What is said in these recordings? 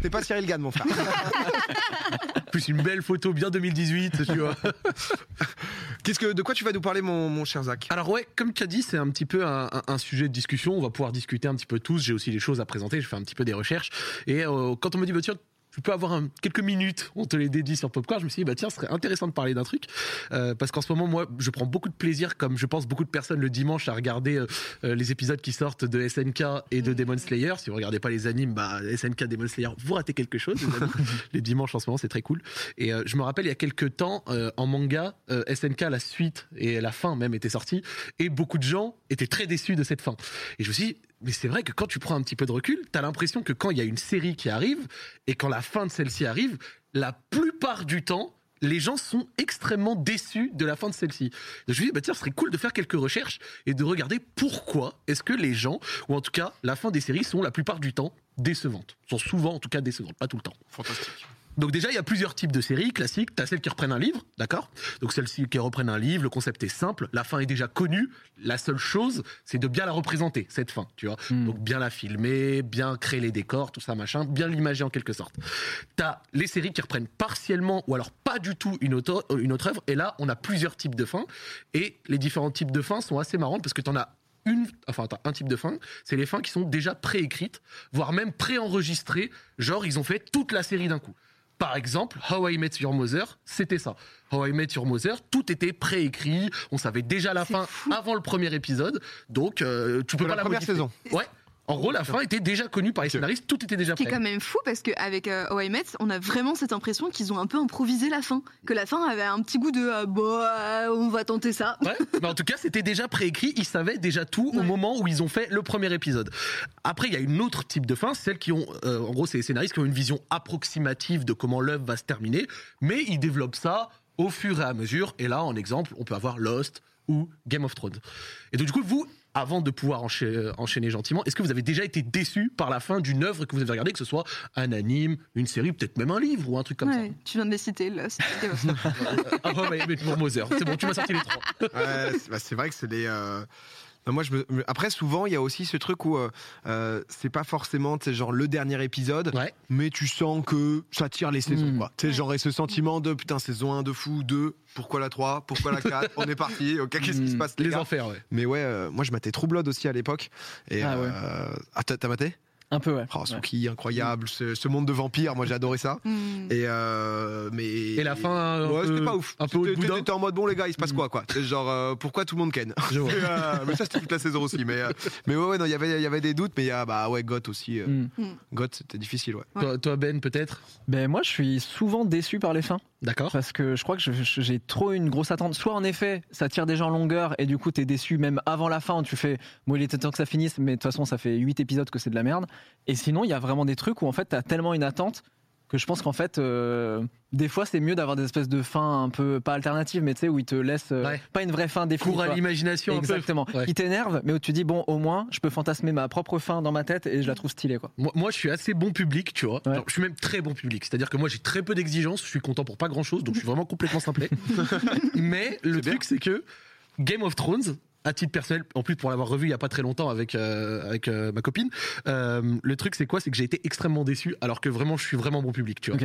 T'es pas Cyril Gann, mon frère. Plus une belle photo bien 2018, tu vois. Qu'est-ce que, de quoi tu vas nous parler, mon, mon cher Zach? Alors ouais, comme tu as dit, c'est un petit peu un, un- un sujet de discussion. On va pouvoir discuter un petit peu tous. J'ai aussi des choses à présenter. Je fais un petit peu des recherches. Et euh, quand on me dit, bah, tiens, tu peux avoir un- quelques minutes, on te les dédie sur Popcorn. Je me suis dit, bah tiens, ce serait intéressant de parler d'un truc. Euh, parce qu'en ce moment, moi, je prends beaucoup de plaisir, comme je pense beaucoup de personnes le dimanche, à regarder euh, les épisodes qui sortent de SNK et de Demon Slayer. Si vous regardez pas les animes, bah SNK, Demon Slayer, vous ratez quelque chose. Les, amis. les dimanches en ce moment, c'est très cool. Et euh, je me rappelle, il y a quelques temps, en manga, SNK, la suite et la fin même était sortie, et beaucoup de gens étaient très déçus de cette fin. Et je me suis dit, mais c'est vrai que quand tu prends un petit peu de recul, t'as l'impression que quand il y a une série qui arrive, et quand la fin de celle-ci arrive, la plupart du temps, les gens sont extrêmement déçus de la fin de celle-ci. Je me suis dit, bah tiens, ce serait cool de faire quelques recherches et de regarder pourquoi est-ce que les gens, ou en tout cas la fin des séries, sont la plupart du temps décevantes. Sont souvent en tout cas décevantes, pas tout le temps. Fantastique. Donc déjà, il y a plusieurs types de séries classiques. T'as celles qui reprennent un livre, d'accord? Donc celles-ci qui reprennent un livre, le concept est simple, la fin est déjà connue. La seule chose, c'est de bien la représenter, cette fin, tu vois? Donc bien la filmer, bien créer les décors, tout ça, machin, bien l'imager en quelque sorte. T'as les séries qui reprennent partiellement ou alors pas du tout une autre, une autre œuvre. Et là, on a plusieurs types de fins. Et les différents types de fins sont assez marrantes parce que t'en as une, enfin, un type de fin, c'est les fins qui sont déjà préécrites, voire même préenregistrées. Genre, ils ont fait toute la série d'un coup. Par exemple, How I Met Your Mother, c'était ça. How I Met Your Mother, tout était préécrit, on savait déjà la fin fou. avant le premier épisode, donc euh, tu peux De pas la première modifier. saison. Ouais. En gros, la fin était déjà connue par les scénaristes, tout était déjà prêt. quand même fou parce qu'avec euh, How I Met, on a vraiment cette impression qu'ils ont un peu improvisé la fin. Que la fin avait un petit goût de euh, bah, on va tenter ça. Ouais, mais en tout cas, c'était déjà préécrit, ils savaient déjà tout au moment où ils ont fait le premier épisode. Après, il y a une autre type de fin, celles qui ont, euh, en gros, c'est les scénaristes qui ont une vision approximative de comment l'œuvre va se terminer, mais ils développent ça au fur et à mesure. Et là, en exemple, on peut avoir Lost ou Game of Thrones. Et donc, du coup, vous, avant de pouvoir enchaîner, euh, enchaîner gentiment, est-ce que vous avez déjà été déçu par la fin d'une œuvre que vous avez regardée, que ce soit un anime, une série, peut-être même un livre ou un truc comme Ouais, tu viens de les citer ça Ah ouais, mais pour Mother, c'est bon, tu m'as sorti les trois. Ouais, c'est bah, c'est vrai que c'est des. euh, non, Moi, je me... me- Après, souvent, il y a aussi ce truc où euh, euh, c'est pas forcément, genre le dernier épisode, Ouais. mais tu sens que ça tire les saisons, Mm. quoi. Tu sais, genre, et ce sentiment de putain, saison 1 de fou, 2, pourquoi la 3, pourquoi la 4, on est parti, ok, qu'est-ce qui se Mm. passe, les, Les enfers, ouais. Mais ouais, euh, moi, je matais True Blood aussi à l'époque. Et, Ah ouais. ah, t'as t'as maté? Un peu, ouais. Oh, Ouais. Suki, incroyable, ce, ce monde de vampires, moi, j'ai adoré ça. Hmm. Et, euh, mais... Et la fin, Ouais, c'était pas ouf. un peu de T'étais- en mode bon les gars, il se passe quoi quoi? C'est Genre euh, pourquoi tout le monde ken? Je vois. Et, euh, Mais ça c'était toute la saison aussi. Mais euh, mais ouais ouais non il y avait il y avait des doutes mais il y a bah ouais Goth aussi. euh, Mm. Goth c'était difficile ouais. Toi, toi, Ben, peut-être? Ben moi, je suis souvent déçu par les fins D'accord. parce que je crois que j'ai trop une grosse attente. Soit en effet, ça tire déjà en longueur et du coup t'es déçu même avant la fin. Tu fais, bon, il était temps que ça finisse, mais de toute façon ça fait 8 épisodes que c'est de la merde. Et sinon, il y a vraiment des trucs où en fait t'as tellement une attente que je pense qu'en fait, euh, des fois c'est mieux d'avoir des espèces de fins un peu pas alternatives, mais tu sais où ils te laissent euh, Ouais. pas une vraie fin définie. Cours à l'imagination un peu. Exactement. Ouais. Qui t'énerve, mais où tu dis bon, au moins, je peux fantasmer ma propre fin dans ma tête et je la trouve stylée quoi. Moi, moi, je suis assez bon public, tu vois. Ouais. Genre, je suis même très bon public. C'est-à-dire que moi, j'ai très peu d'exigences. Je suis content pour pas grand-chose, donc je suis vraiment complètement simplet. Mais le truc, c'est que Game of Thrones, à titre personnel, en plus pour l'avoir revu il y a pas très longtemps avec euh, avec euh, ma copine, euh, le truc c'est quoi? C'est que j'ai été extrêmement déçu, alors que vraiment je suis vraiment bon public, tu vois.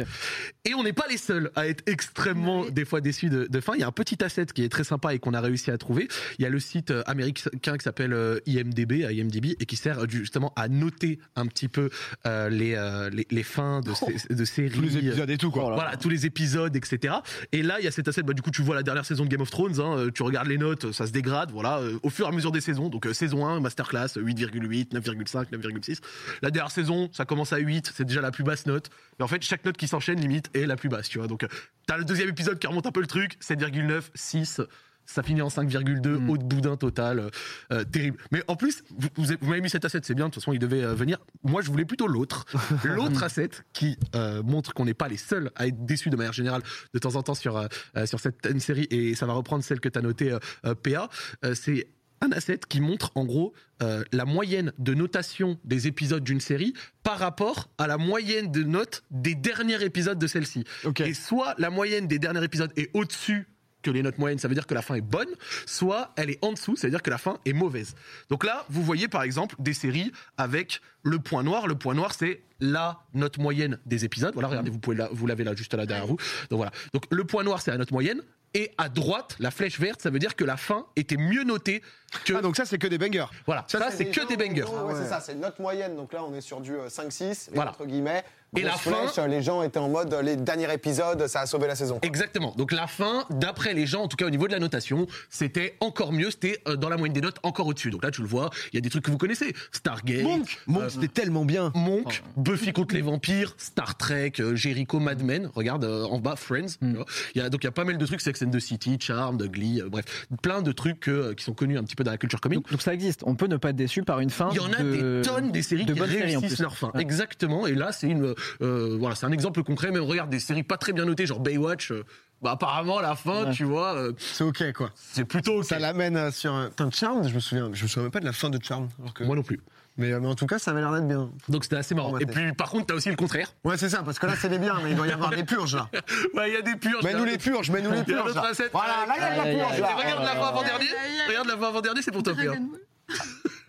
Et on n'est pas les seuls à être extrêmement Oui. des fois déçus de, de fin. Il y a un petit asset qui est très sympa et qu'on a réussi à trouver. Il y a le site américain qui s'appelle IMDb, IMDb, et qui sert justement à noter un petit peu euh, les, euh, les les fins de, sé- de séries. Tous les épisodes et tout quoi. Voilà. Voilà tous les épisodes, etc. Et là, il y a cet asset. Bah, du coup, tu vois la dernière saison de Game of Thrones. Hein, tu regardes les notes, ça se dégrade. Voilà, euh, au fur et à mesure des saisons. Donc euh, saison 1, masterclass, euh, 8,8, 9,5, 9,6. La dernière saison, ça commence à 8. C'est déjà la plus basse note. Mais en fait, chaque note qui s'enchaîne limite est la plus basse. Tu vois. Donc, euh, t'as le deuxième épisode qui remonte un peu le truc. 7,9, 6. Ça finit en 5,2, Mm. haut de boudin total, euh, euh, terrible. Mais en plus, vous, vous, avez- vous m'avez mis cet asset, c'est bien, de toute façon il devait euh, venir. Moi je voulais plutôt l'autre. L'autre asset qui euh, montre qu'on n'est pas les seuls à être déçus de manière générale de temps en temps sur, sur cette série, et ça va reprendre celle que tu as notée, PA. C'est un asset qui montre en gros euh, la moyenne de notation des épisodes d'une série par rapport à la moyenne de notes des derniers épisodes de celle-ci. Et soit la moyenne des derniers épisodes est au-dessus que les notes moyennes, ça veut dire que la fin est bonne, soit elle est en dessous, ça veut dire que la fin est mauvaise. Donc là, vous voyez par exemple des séries avec le point noir. Le point noir, c'est la note moyenne des épisodes. Voilà, regardez, vous pouvez la- vous l'avez là juste là derrière vous. Donc voilà. Donc le point noir, c'est la note moyenne. Et à droite, la flèche verte, ça veut dire que la fin était mieux notée que. Ah, donc ça, c'est que des bangers. voilà, ça, c'est que des bangers. ouais, Ah ouais. c'est ça, c'est notre moyenne. Donc là, on est sur du euh, 5-6, et Voilà. entre guillemets. Et la fin- flèche, Les gens étaient en mode, euh, les derniers épisodes, ça a sauvé la saison. quoi. Exactement. Donc la fin, d'après les gens, en tout cas au niveau de la notation, c'était encore mieux, c'était euh, dans la moyenne des notes encore au-dessus. Donc là, tu le vois, il y a des trucs que vous connaissez. Stargate, Monk, Monk, euh, c'était tellement bien. Monk, Buffy contre les vampires, Star Trek, euh, Jericho, Mad Men, regarde euh, en bas, Friends. Il y a, donc il y a pas mal de trucs, Sex and the City, Charmed, Glee, euh, bref, plein de trucs euh, qui sont connus un petit peu dans la culture comique. Donc, donc ça existe. On peut ne pas être déçu par une fin. Il y en a de- des tonnes des séries de qui séries, réussissent leur fin. Ouais. Exactement. Et là, c'est une, euh, voilà, c'est un exemple concret. Mais on regarde des séries pas très bien notées, genre Baywatch. euh, bah, apparemment, à la fin, Ouais. tu vois, euh, C'est ok, quoi. c'est plutôt ok. Ça l'amène sur un. Putain, Charmed, je me souviens. Je me souviens même pas de la fin de alors que- Moi non plus. Mais, mais en tout cas, ça avait l'air d'être bien. Donc c'était assez marrant. Et puis par contre, t'as aussi le contraire. Ouais, c'est ça, parce que là, c'est des biens, mais il doit y avoir des purges, là. Ouais, il y a des purges. Mets-nous les purges, mets-nous les purges. là. Voilà, là, il y a de la purge, là. Regarde la fin avant-dernier. Regarde la fin avant-dernier, c'est pour toi, Pierre.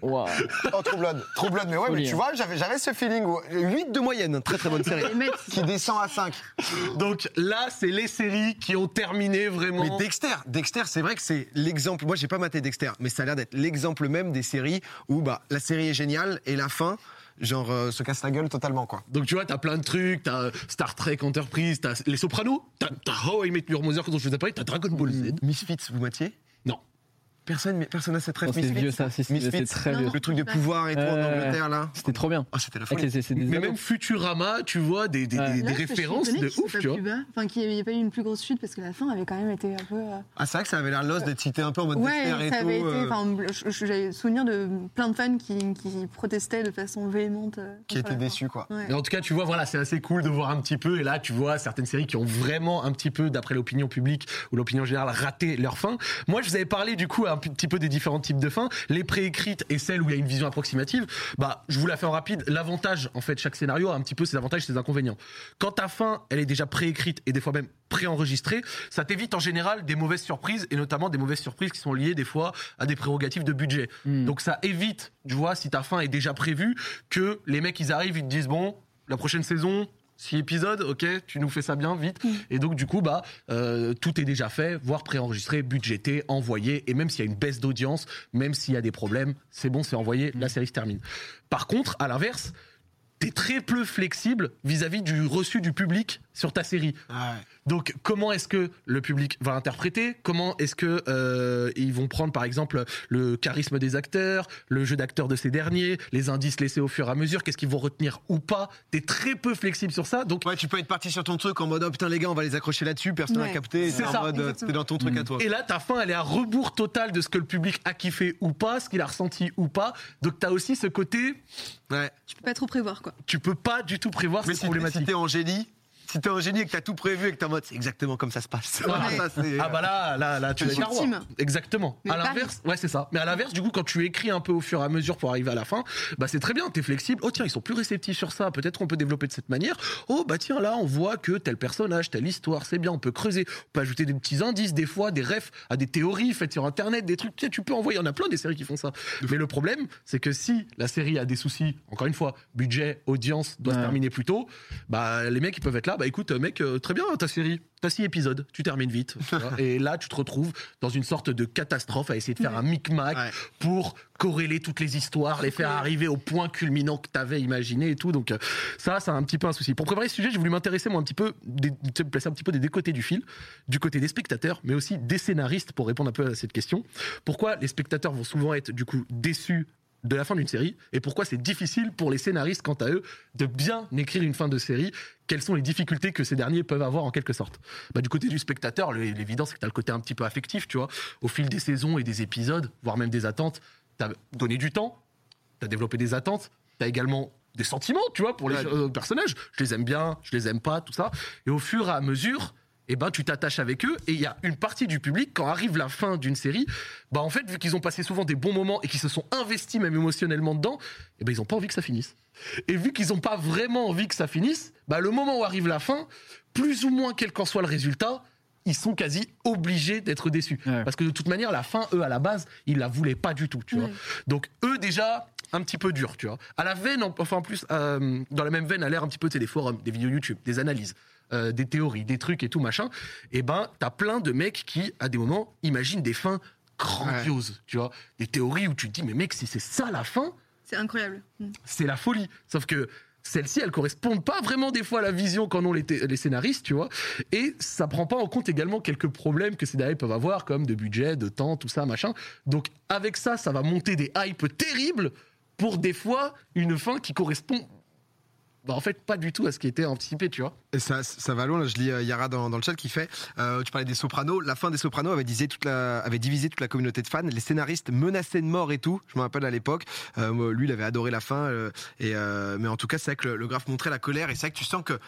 Waouh. Oh, True Blood. True Blood, mais ouais, mais tu hein. vois, j'avais j'avais ce feeling. où- 8 de moyenne, très très bonne série. Qui descend à 5. Donc là, c'est les séries qui ont terminé vraiment. Mais Dexter, Dexter, c'est vrai que c'est l'exemple. Moi, j'ai pas maté Dexter, mais ça a l'air d'être l'exemple même des séries où bah la série est géniale et la fin, genre euh, se casse la gueule totalement, quoi. Donc tu vois, t'as plein de trucs, t'as Star Trek Enterprise, t'as Les Sopranos, t'as t'as How I Met Your Mother dont je vous ai parlé, t'as Dragon Ball Z. Misfits, vous matiez? Personne, personne n'a cette rêve. Oh, c'est vieux ça, c'est très vieux. Le truc de pouvoir et tout en Angleterre, là. C'était trop bien. Ah, c'était la folie. Mais même Futurama, tu vois, des, des, Ouais. des- des là, je suis références de ouf, tu vois. bas. Enfin, qu'il n'y ait pas eu une plus grosse chute parce que la fin avait quand même été un peu. euh, Ah, c'est vrai que ça avait l'air lost d'être cité un peu en mode Ouais, Dexter et ça tout. avait été. euh, Enfin, souvenir de plein de fans qui, qui protestaient de façon véhémente. euh, qui contre était la fin. déçu, quoi. En tout cas, tu vois, voilà, c'est assez cool de voir un petit peu. Et là, tu vois certaines séries qui ont vraiment un petit peu, d'après l'opinion publique ou l'opinion générale, raté leur fin. Moi, je vous avais parlé du coup un petit peu des différents types de fins, les préécrites et celles où il y a une vision approximative. Bah, je vous la fais en rapide. L'avantage, en fait, chaque scénario a un petit peu ses avantages et ses inconvénients. Quand ta fin, elle est déjà préécrite et des fois même préenregistrée, ça t'évite en général des mauvaises surprises et notamment des mauvaises surprises qui sont liées des fois à des prérogatives de budget. Hmm. Donc ça évite, tu vois, si ta fin est déjà prévue, que les mecs ils arrivent, ils te disent bon, la prochaine saison, six épisodes, ok, tu nous fais ça bien vite. Et donc du coup, bah, euh, tout est déjà fait, voire préenregistré, budgété, envoyé. Et même s'il y a une baisse d'audience, même s'il y a des problèmes, c'est bon, c'est envoyé, la série se termine. Par contre, à l'inverse, t'es très peu flexible vis-à-vis du reçu du public sur ta série. Ah ouais. Donc, comment est-ce que le public va interpréter? Comment est-ce que euh, ils vont prendre, par exemple, le charisme des acteurs, le jeu d'acteurs de ces derniers, les indices laissés au fur et à mesure? Qu'est-ce qu'ils vont retenir ou pas? T'es très peu flexible sur ça. Donc, Ouais, tu peux être parti sur ton truc en mode oh putain les gars, on va les accrocher là-dessus, personne n'a Ouais. capté. C'est C'est en ça, mode euh, t'es dans ton truc à toi. et là, ta fin, elle est à rebours total de ce que le public a kiffé ou pas, ce qu'il a ressenti ou pas. Donc, t'as aussi ce côté, Ouais. Tu peux pas trop prévoir, quoi. tu peux pas du tout prévoir, Mais c'est si problématique. si t'es en génie, si t'es en génie et que t'as tout prévu et que t'es en mode c'est exactement comme ça se passe. Voilà, ça, c'est- Ah bah là, là, là, tu ultime. Exactement. Mais à l'inverse, ouais, c'est ça. Mais à l'inverse, du coup, quand tu écris un peu au fur et à mesure pour arriver à la fin, bah c'est très bien. T'es flexible. Oh tiens, ils sont plus réceptifs sur ça. Peut-être on peut développer de cette manière. Oh bah tiens, là, on voit que tel personnage, telle histoire, c'est bien. On peut creuser. On peut ajouter des petits indices, des fois, des refs à des théories faites sur Internet, des trucs. Tu sais, tu peux envoyer. Il y en a plein des séries qui font ça. Mais le problème, c'est que si la série a des soucis, encore une fois, budget, audience, doit se terminer plus tôt, bah les mecs ils peuvent être là. Bah écoute, mec, euh, très bien ta série. T'as six épisodes, tu termines vite. tu vois. et là, tu te retrouves dans une sorte de catastrophe à essayer de faire un micmac Ouais. pour corréler toutes les histoires, les faire arriver au point culminant que t'avais imaginé et tout. Donc euh, ça, c'est un petit peu un souci. Pour préparer ce sujet, j'ai voulu m'intéresser moi un petit peu, me placer un petit peu des deux côtés du fil, du côté des spectateurs, mais aussi des scénaristes pour répondre un peu à cette question. Pourquoi les spectateurs vont souvent être du coup déçus de la fin d'une série et pourquoi c'est difficile pour les scénaristes quant à eux de bien écrire une fin de série. Quelles sont les difficultés que ces derniers peuvent avoir en quelque sorte? Bah, du côté du spectateur l'évidence c'est que tu as le côté un petit peu affectif tu vois. Au fil des saisons et des épisodes voire même des attentes tu as donné du temps tu as développé des attentes tu as également des sentiments tu vois pour les Ouais. euh, personnages. Je les aime bien je les aime pas tout ça. Et au fur et à mesure eh ben, tu t'attaches avec eux et il y a une partie du public quand arrive la fin d'une série bah en fait vu qu'ils ont passé souvent des bons moments et qu'ils se sont investis même émotionnellement dedans eh ben ils ont pas envie que ça finisse et vu qu'ils ont pas vraiment envie que ça finisse bah le moment où arrive la fin plus ou moins quel qu'en soit le résultat ils sont quasi obligés d'être déçus. Ouais. Parce que de toute manière, la fin, eux, à la base, ils la voulaient pas du tout, tu vois. Donc, eux, déjà, un petit peu dur, tu vois. À la veine, en- enfin, en plus, euh, dans la même veine, à l'air un petit peu, c'est des forums, des vidéos YouTube, des analyses, euh, des théories, des trucs et tout, machin. Et ben, t'as plein de mecs qui, à des moments, imaginent des fins grandioses, tu vois. Des théories où tu te dis, mais mec, si c'est ça la fin, C'est incroyable. Mm. c'est la folie. Sauf que celles-ci, elles correspondent pas vraiment des fois à la vision qu'en ont les, les scénaristes, tu vois. Et ça prend pas en compte également quelques problèmes que ces scénaristes peuvent avoir, comme de budget, de temps, tout ça, machin. Donc avec ça, ça va monter des hypes terribles pour des fois une fin qui correspond. Bah, en fait, pas du tout à ce qui était anticipé, tu vois. Et ça, ça va loin. Là, je lis euh, Yara dans, dans le chat qui fait euh, Tu parlais des Sopranos. La fin des Sopranos avait, divisé toute la, avait divisé toute la communauté de fans. Les scénaristes menaçaient de mort et tout. Je me rappelle à l'époque. Euh, lui, il avait adoré la fin. euh, et, euh, mais en tout cas, c'est vrai que le, le graphe montrait la colère. Et c'est vrai que tu sens que.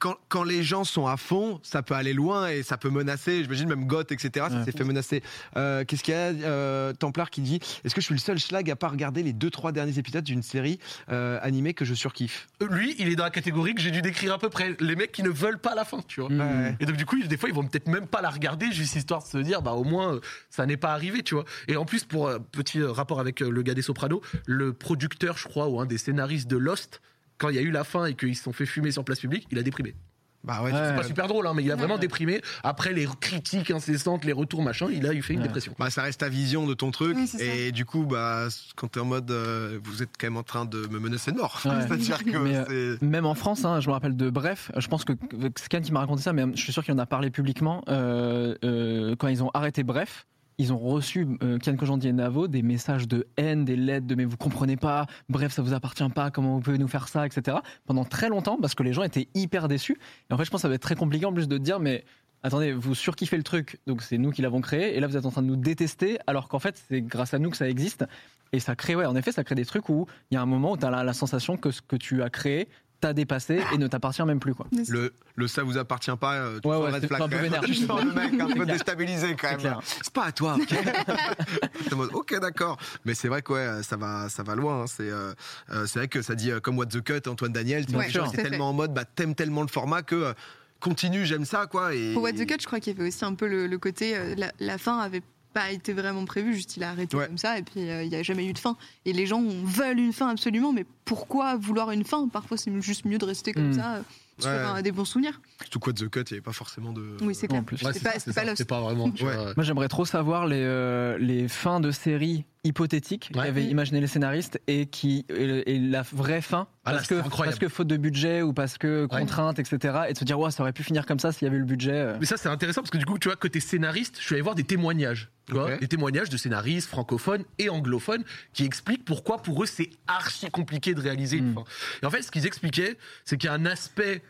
Quand, quand les gens sont à fond, ça peut aller loin et ça peut menacer. J'imagine même Goth, etc. Ça Ouais. s'est fait menacer. Euh, Qu'est-ce qu'il y a euh, Templar qui dit Est-ce que je suis le seul schlag à pas regarder les deux trois derniers épisodes d'une série euh, animée que je surkiffe? Lui, il est dans la catégorie que j'ai dû décrire à peu près. Les mecs qui ne veulent pas la fin, tu vois. Ouais. Et donc du coup, des fois, ils vont peut-être même pas la regarder, juste histoire de se dire, bah au moins, ça n'est pas arrivé, tu vois. Et en plus, pour euh, petit rapport avec euh, le gars des Sopranos, le producteur, je crois, ou un des scénaristes de Lost, quand il y a eu la fin et qu'ils se sont fait fumer sur place publique, il a déprimé. Bah ouais, Ouais. C'est pas super drôle, hein, mais il a vraiment Ouais. déprimé. Après les critiques incessantes, les retours, machin, il a eu fait une Ouais. dépression. Bah, ça reste ta vision de ton truc. Oui, c'est ça. et du coup, bah, quand t'es en mode, euh, vous êtes quand même en train de me menacer de mort. Ouais. C'est-à-dire que Mais, euh. Même en France, hein, je me rappelle de Bref, je pense que c'est Ken qui m'a raconté ça, mais je suis sûr qu'il en a parlé publiquement. euh, euh, quand ils ont arrêté Bref, ils ont reçu, euh, Kian Kojandi et Navo, des messages de haine, des lettres de mais vous comprenez pas, bref, ça vous appartient pas, comment vous pouvez nous faire ça, etc. Pendant très longtemps, parce que les gens étaient hyper déçus. Et en fait, je pense que ça va être très compliqué en plus de dire, mais attendez, vous surkiffez le truc, donc c'est nous qui l'avons créé, et là vous êtes en train de nous détester, alors qu'en fait, c'est grâce à nous que ça existe. Et ça crée, ouais, en effet, ça crée des trucs où il y a un moment où tu as la, la sensation que ce que tu as créé t'a dépassé et ne t'appartient même plus, quoi. Le, le ça vous appartient pas, euh, tu Ouais, ouais, flag un peu vénère. Sens le mec un peu clair. déstabilisé quand C'est même. C'est pas à toi. ok. D'accord. Mais c'est vrai que ouais, ça va, ça va loin. hein. C'est, euh, euh, c'est vrai que ça dit euh, comme What the Cut, Antoine Daniel. tu Ouais, fait. tellement en mode, bah, t'aimes tellement le format que euh, continue, j'aime ça, quoi. Et, Pour What the Cut, je crois qu'il y avait aussi un peu le, le côté. euh, la, la fin avait pas été vraiment prévue, juste il a arrêté Ouais. comme ça, et puis euh, il n'y a jamais eu de fin. Et les gens veulent une fin absolument, mais pourquoi vouloir une fin? Parfois, c'est juste mieux de rester comme Mm. ça, euh, sur Ouais. un- des bons souvenirs. Surtout What the Cut, il n'y avait pas forcément de. Oui, c'est clair. Ouais, C'est pas- pas pas vraiment. Moi, j'aimerais trop savoir les, euh, les fins de séries hypothétiques Ouais. qu'avaient imaginé les scénaristes et, qui, et, et la vraie fin. Ah, parce, que, parce que faute de budget ou parce que contrainte, etc. Et de se dire, ouais, ça aurait pu finir comme ça s'il y avait eu le budget. euh. Mais ça, c'est intéressant parce que du coup, tu vois, côté scénariste, je suis allé voir des témoignages. Tu vois, Ok. des témoignages de scénaristes francophones et anglophones qui expliquent pourquoi pour eux c'est archi compliqué de réaliser une Mm. fin. Et en fait, ce qu'ils expliquaient, c'est qu'il y a un aspect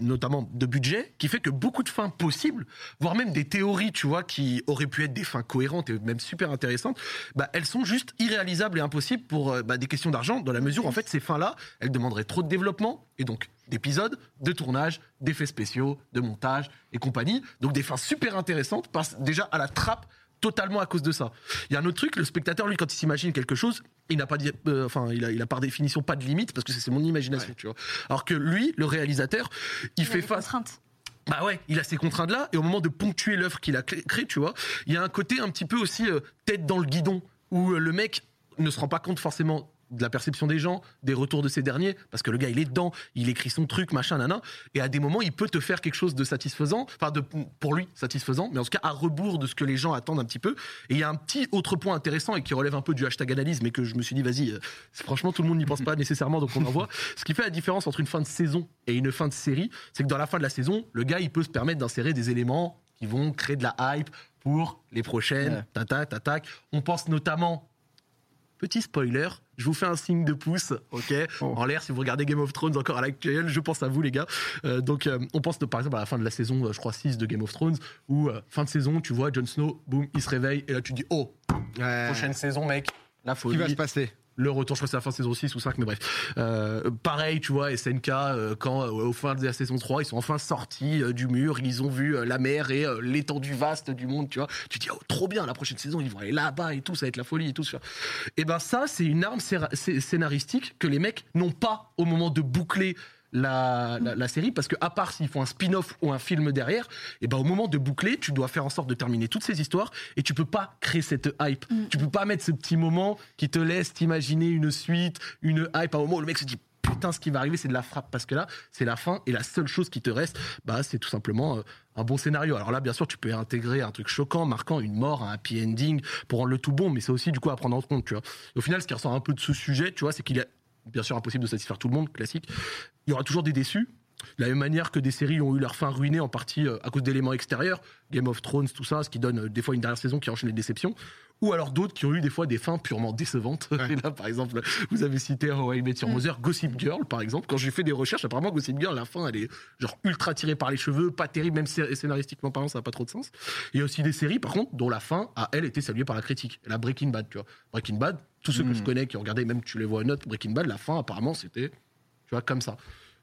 notamment de budget, qui fait que beaucoup de fins possibles, voire même des théories, tu vois, qui auraient pu être des fins cohérentes et même super intéressantes, bah, elles sont juste irréalisables et impossibles pour euh, bah, des questions d'argent, dans la mesure où en fait ces fins-là, elles demanderaient trop de développement et donc d'épisodes, de tournage, d'effets spéciaux, de montage et compagnie. Donc des fins super intéressantes passent déjà à la trappe totalement à cause de ça. Il y a un autre truc, le spectateur, lui, quand il s'imagine quelque chose, il n'a pas, euh, enfin, il a, il a par définition pas de limite parce que c'est mon imagination, tu vois. Alors que lui, le réalisateur, il fait face contraintes. bah ouais, il a ces contraintes-là, et au moment de ponctuer l'œuvre qu'il a cré- créée, tu vois, il y a un côté un petit peu aussi euh, tête dans le guidon, où euh, le mec ne se rend pas compte forcément de la perception des gens, des retours de ces derniers, parce que le gars il est dedans, il écrit son truc, machin, nana, et à des moments il peut te faire quelque chose de satisfaisant, enfin de, pour lui satisfaisant, mais en tout cas à rebours de ce que les gens attendent un petit peu. Et il y a un petit autre point intéressant et qui relève un peu du hashtag analyse, mais que je me suis dit vas-y, euh, franchement tout le monde n'y pense pas nécessairement, donc on en voit. Ce qui fait la différence entre une fin de saison et une fin de série, c'est que dans la fin de la saison, le gars il peut se permettre d'insérer des éléments qui vont créer de la hype pour les prochaines, Ouais. On pense notamment Petit spoiler, je vous fais un signe de pouce, ok Oh. En l'air, si vous regardez Game of Thrones encore à l'actuel, je pense à vous les gars. Euh, donc euh, on pense par exemple à la fin de la saison, euh, je crois 6 de Game of Thrones, où euh, fin de saison, tu vois Jon Snow, boum, il se réveille, et là tu dis, oh, Ouais. prochaine saison mec, la Qui folie. va se passer? Le retour, je crois que c'est la fin de saison 6 ou 5, mais bref. Euh, pareil, tu vois, SNK, euh, quand euh, au fin de la saison 3, ils sont enfin sortis du mur, ils ont vu la mer et l'étendue vaste du monde, tu vois. Tu dis, oh, trop bien, la prochaine saison, ils vont aller là-bas et tout, ça va être la folie et tout. Et ben ça, c'est une arme scénaristique que les mecs n'ont pas au moment de boucler la, la, la série parce que à part s'ils font un spin-off ou un film derrière, et ben au moment de boucler, tu dois faire en sorte de terminer toutes ces histoires et tu peux pas créer cette hype. Mm. Tu peux pas mettre ce petit moment qui te laisse t'imaginer une suite, une hype à un moment où le mec se dit putain ce qui va arriver c'est de la frappe parce que là c'est la fin et la seule chose qui te reste bah c'est tout simplement euh, un bon scénario. Alors là bien sûr tu peux intégrer un truc choquant, marquant, une mort, un happy ending pour rendre le tout bon mais c'est aussi du coup à prendre en compte, tu vois. Et au final ce qui ressort un peu de ce sujet, tu vois, c'est qu'il est bien sûr impossible de satisfaire tout le monde, classique. Il y aura toujours des déçus. De la même manière que des séries ont eu leur fin ruinée en partie euh, à cause d'éléments extérieurs, Game of Thrones, tout ça, ce qui donne euh, des fois une dernière saison qui enchaîne les déceptions, ou alors d'autres qui ont eu des fois des fins purement décevantes. Et là, par exemple, vous avez cité How I Met Your Mm. Mother, Gossip Girl, par exemple. Quand j'ai fait des recherches, apparemment, Gossip Girl, la fin, elle est genre ultra tirée par les cheveux, pas terrible, même scé- scénaristiquement parlant, ça n'a pas trop de sens. Il y a aussi des séries, par contre, dont la fin a, elle, été saluée par la critique. La Breaking Bad, tu vois. Breaking Bad, tous ceux que Mm. je connais qui ont regardé, même tu les vois en note, Breaking Bad, la fin, apparemment, c'était, tu vois, comme ça.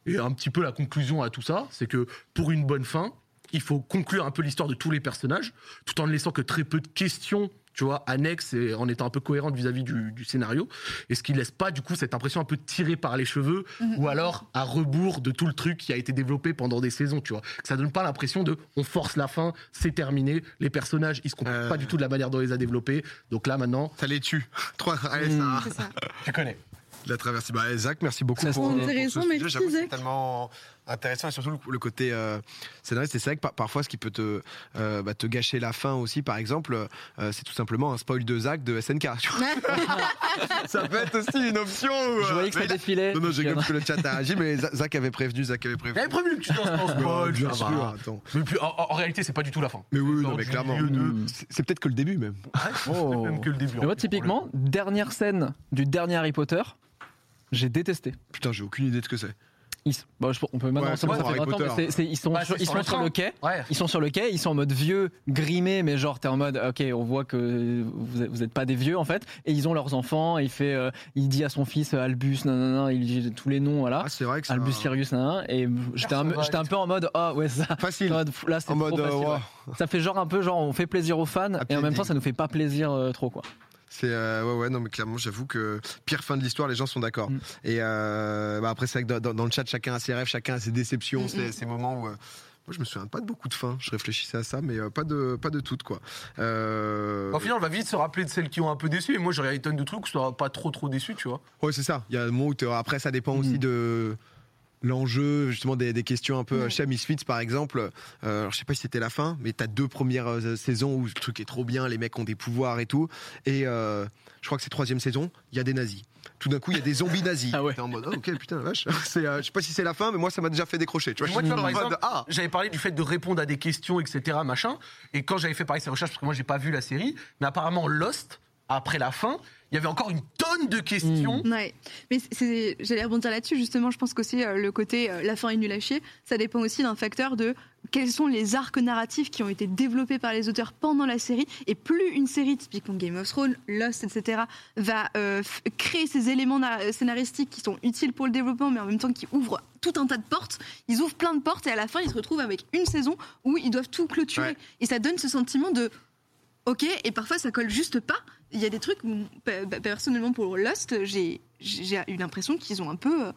Et un petit peu la conclusion à tout ça, c'est que pour une bonne fin, il faut conclure un peu l'histoire de tous les personnages, tout en ne laissant que très peu de questions, tu vois, annexes et en étant un peu cohérente vis-à-vis du, du scénario. Et ce qui laisse pas, du coup, cette impression un peu tirée par les cheveux, Mhm. ou alors à rebours de tout le truc qui a été développé pendant des saisons, tu vois. Que ça donne pas l'impression de on force la fin, c'est terminé, les personnages, ils se comportent Euh. pas du tout de la manière dont on les a développés. Donc là, maintenant, Ça les tue. Trois. Allez, Mm. ça. C'est ça. tu connais. La traversée. Bah, Zach, merci beaucoup Ça, pour, pour intéressant, ce sujet. merci, Zach. tellement intéressant et surtout le, côté euh, scénariste. Et c'est vrai que par- parfois, ce qui peut te, euh, bah, te gâcher la fin aussi, par exemple, euh, c'est tout simplement un spoil de Zach de SNK. ça peut être aussi une option. Je euh, voyais que ça là- défilait. Non, non, j'ai Il que le chat a réagi, mais Za- Zach avait prévenu, Zach avait prévenu. J'avais prévu que tu lances en spoil, Bien ça sûr, va. attends. Mais puis, en, en réalité, c'est pas du tout la fin. Mais oui, non, mais clairement. de- Mm. C'est peut-être que le début même. Ouais, c'est Oh. même que le début. Mais moi, typiquement, dernière scène du dernier Harry Potter, j'ai détesté. Putain, j'ai aucune idée de ce que c'est. Ils, bon, je- on peut maintenant Ouais, savoir, ça fait bon, 20 ans, mais c'est- ils sont, Bah, sur, ils sont le sur le quai. Ouais. Ils sont sur le quai, ils sont en mode vieux, grimés, mais genre t'es en mode ok, on voit que vous êtes, vous êtes pas des vieux en fait. Et ils ont leurs enfants. Et il fait, euh, il dit à son fils euh, Albus, non non non, il dit tous les noms voilà. Ah, c'est vrai que c'est Albus un- Sirius, nan, nan, et j'étais un, j'étais un peu en mode ah ouais ça. facile. En mode, Là c'est En trop mode, euh, facile, ouais. ouais. Ça fait genre un peu genre on fait plaisir aux fans Happy et en même temps ça nous fait pas plaisir euh, trop quoi. C'est euh, ouais ouais non mais clairement j'avoue que pire fin de l'histoire les gens sont d'accord Mm. et euh, bah, après c'est vrai que dans, le chat chacun a ses rêves chacun a ses déceptions Mm, ses, mm. ces moments où euh, moi je me souviens pas de beaucoup de fins je réfléchissais à ça mais euh, pas de pas de toutes quoi euh, Au final, on va vite se rappeler de celles qui ont un peu déçu. Et moi, j'aurais une tonne de trucs où je serais pas trop trop déçu, tu vois. ouais c'est ça il y a un moment où après ça dépend aussi Mm. de l'enjeu justement des, des questions un peu chez Misfits par exemple euh, alors, je sais pas si c'était la fin mais t'as deux premières euh, saisons où le truc est trop bien les mecs ont des pouvoirs et tout et euh, je crois que c'est troisième saison il y a des nazis tout d'un coup il y a des zombies nazis Ah ouais. T'es en mode oh, ok putain la vache c'est euh, je sais pas si c'est la fin mais moi ça m'a déjà fait décrocher tu vois Moi, tu vois, par En mode, exemple, ah J'avais parlé du fait de répondre à des questions, etc. Machin. Et quand j'avais fait pareil ces recherches, parce que moi, j'ai pas vu la série, mais apparemment, Lost, après la fin, il y avait encore une tonne de questions. Ouais, mais j'allais rebondir là-dessus justement. Je pense qu'aussi euh, le côté euh, la fin est nulle à chier, ça dépend aussi d'un facteur de quels sont les arcs narratifs qui ont été développés par les auteurs pendant la série. Et plus une série, typiquement Game of Thrones, Lost, etc., va euh, créer ces éléments na- scénaristiques qui sont utiles pour le développement, mais en même temps qui ouvrent tout un tas de portes. Ils ouvrent plein de portes et à la fin, ils se retrouvent avec une saison où ils doivent tout clôturer. Ouais. Et ça donne ce sentiment de Ok, et parfois ça colle juste pas. Il y a des trucs personnellement pour Lost, j'ai j'ai eu l'impression qu'ils ont un peu euh,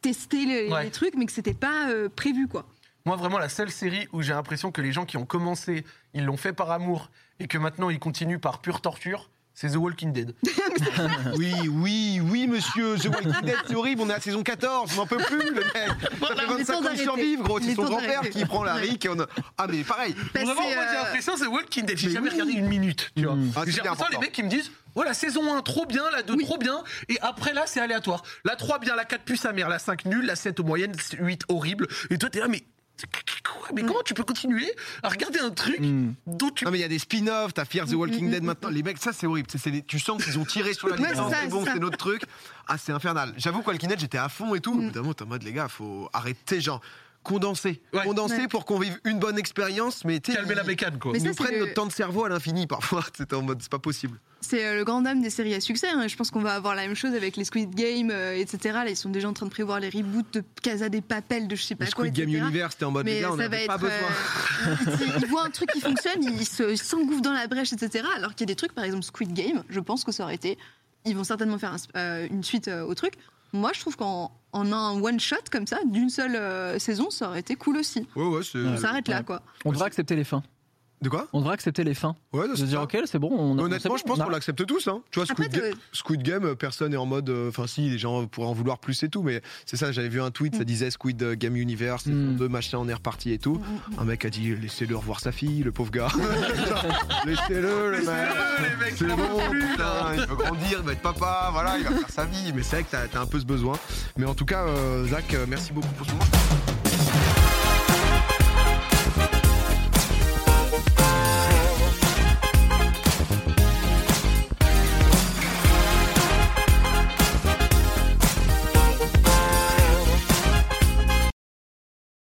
testé les, Ouais. les trucs, mais que c'était pas euh, prévu quoi. Moi, vraiment, la seule série où j'ai l'impression que les gens qui ont commencé, ils l'ont fait par amour et que maintenant ils continuent par pure torture, c'est The Walking Dead. oui oui oui monsieur The Walking Dead c'est horrible on est à la saison 14 on n'en peut plus le mec ça fait il est 25 temps ans survivre gros c'est est son grand-père qui prend la Ouais. rique on ah mais pareil Bah, Vraiment, moi, j'ai euh, l'impression c'est The Walking Dead. J'ai mais jamais oui. regardé une minute, tu vois. Ah, c'est j'ai l'impression les mecs qui me disent voilà saison 1 trop bien, la 2 Oui. trop bien et après là c'est aléatoire. La 3 bien, la 4 plus sa mère, la 5 nulle, la 7 moyenne, 8 horrible et toi t'es là mais mais comment tu peux continuer à regarder un truc Mm. dont tu Non mais il y a des spin-offs, t'as Fear the Walking Mm, Dead mm, maintenant. Les mecs, ça c'est horrible. C'est- c'est des- tu sens qu'ils ont tiré sur la licence. c'est bon, notre truc. Ah c'est infernal. J'avoue que Walking Dead j'étais à fond et tout. Mm. Évidemment, t'es en mode les gars, faut arrêter genre condenser, Ouais. pour qu'on vive une bonne expérience. Mais calmer la bécane quoi. Mais Ils nous c'est prennent le- notre temps de cerveau à l'infini parfois. C'était en mode c'est pas possible. C'est euh, le grand dame des séries à succès. hein. Je pense qu'on va avoir la même chose avec les Squid Game, euh, etc. Là, ils sont déjà en train de prévoir les reboots de Casa des Papel, de je sais pas Le quoi, Squid Game. Universe, c'était en mode les Mais gars, on ça va être. pas besoin. euh, ils, ils voient un truc qui fonctionne, ils se- ils s'engouffrent dans la brèche, etc. Alors qu'il y a des trucs, par exemple Squid Game, je pense que ça aurait été. Ils vont certainement faire un- euh, une suite euh, au truc. Moi je trouve qu'en en un one shot comme ça, d'une seule euh, saison, ça aurait été cool aussi. Ouais, ouais, c'est. On s'arrête là quoi. On devrait accepter les fins. De quoi? On devrait accepter les fins. Ouais, De se dire, ok, c'est bon. On, Honnêtement, je pense on qu'on l'accepte tous. Hein. Tu vois, Après, Squid, Ga- Squid Game, euh, personne n'est en mode. euh, Enfin, si, les gens pourraient en vouloir plus et tout, mais c'est ça, j'avais vu un tweet, ça disait Squid Game Universe, Mm. 2, machin, on est reparti et tout. Mm, Un mec a dit laissez-le revoir sa fille, le pauvre gars. laissez-le, le mec. C'est bon, putain, il veut grandir, il va être papa, voilà, il va faire sa vie. Mais c'est vrai que t'as as un peu ce besoin. Mais en tout cas, euh, Zach, euh, merci beaucoup pour ce moment.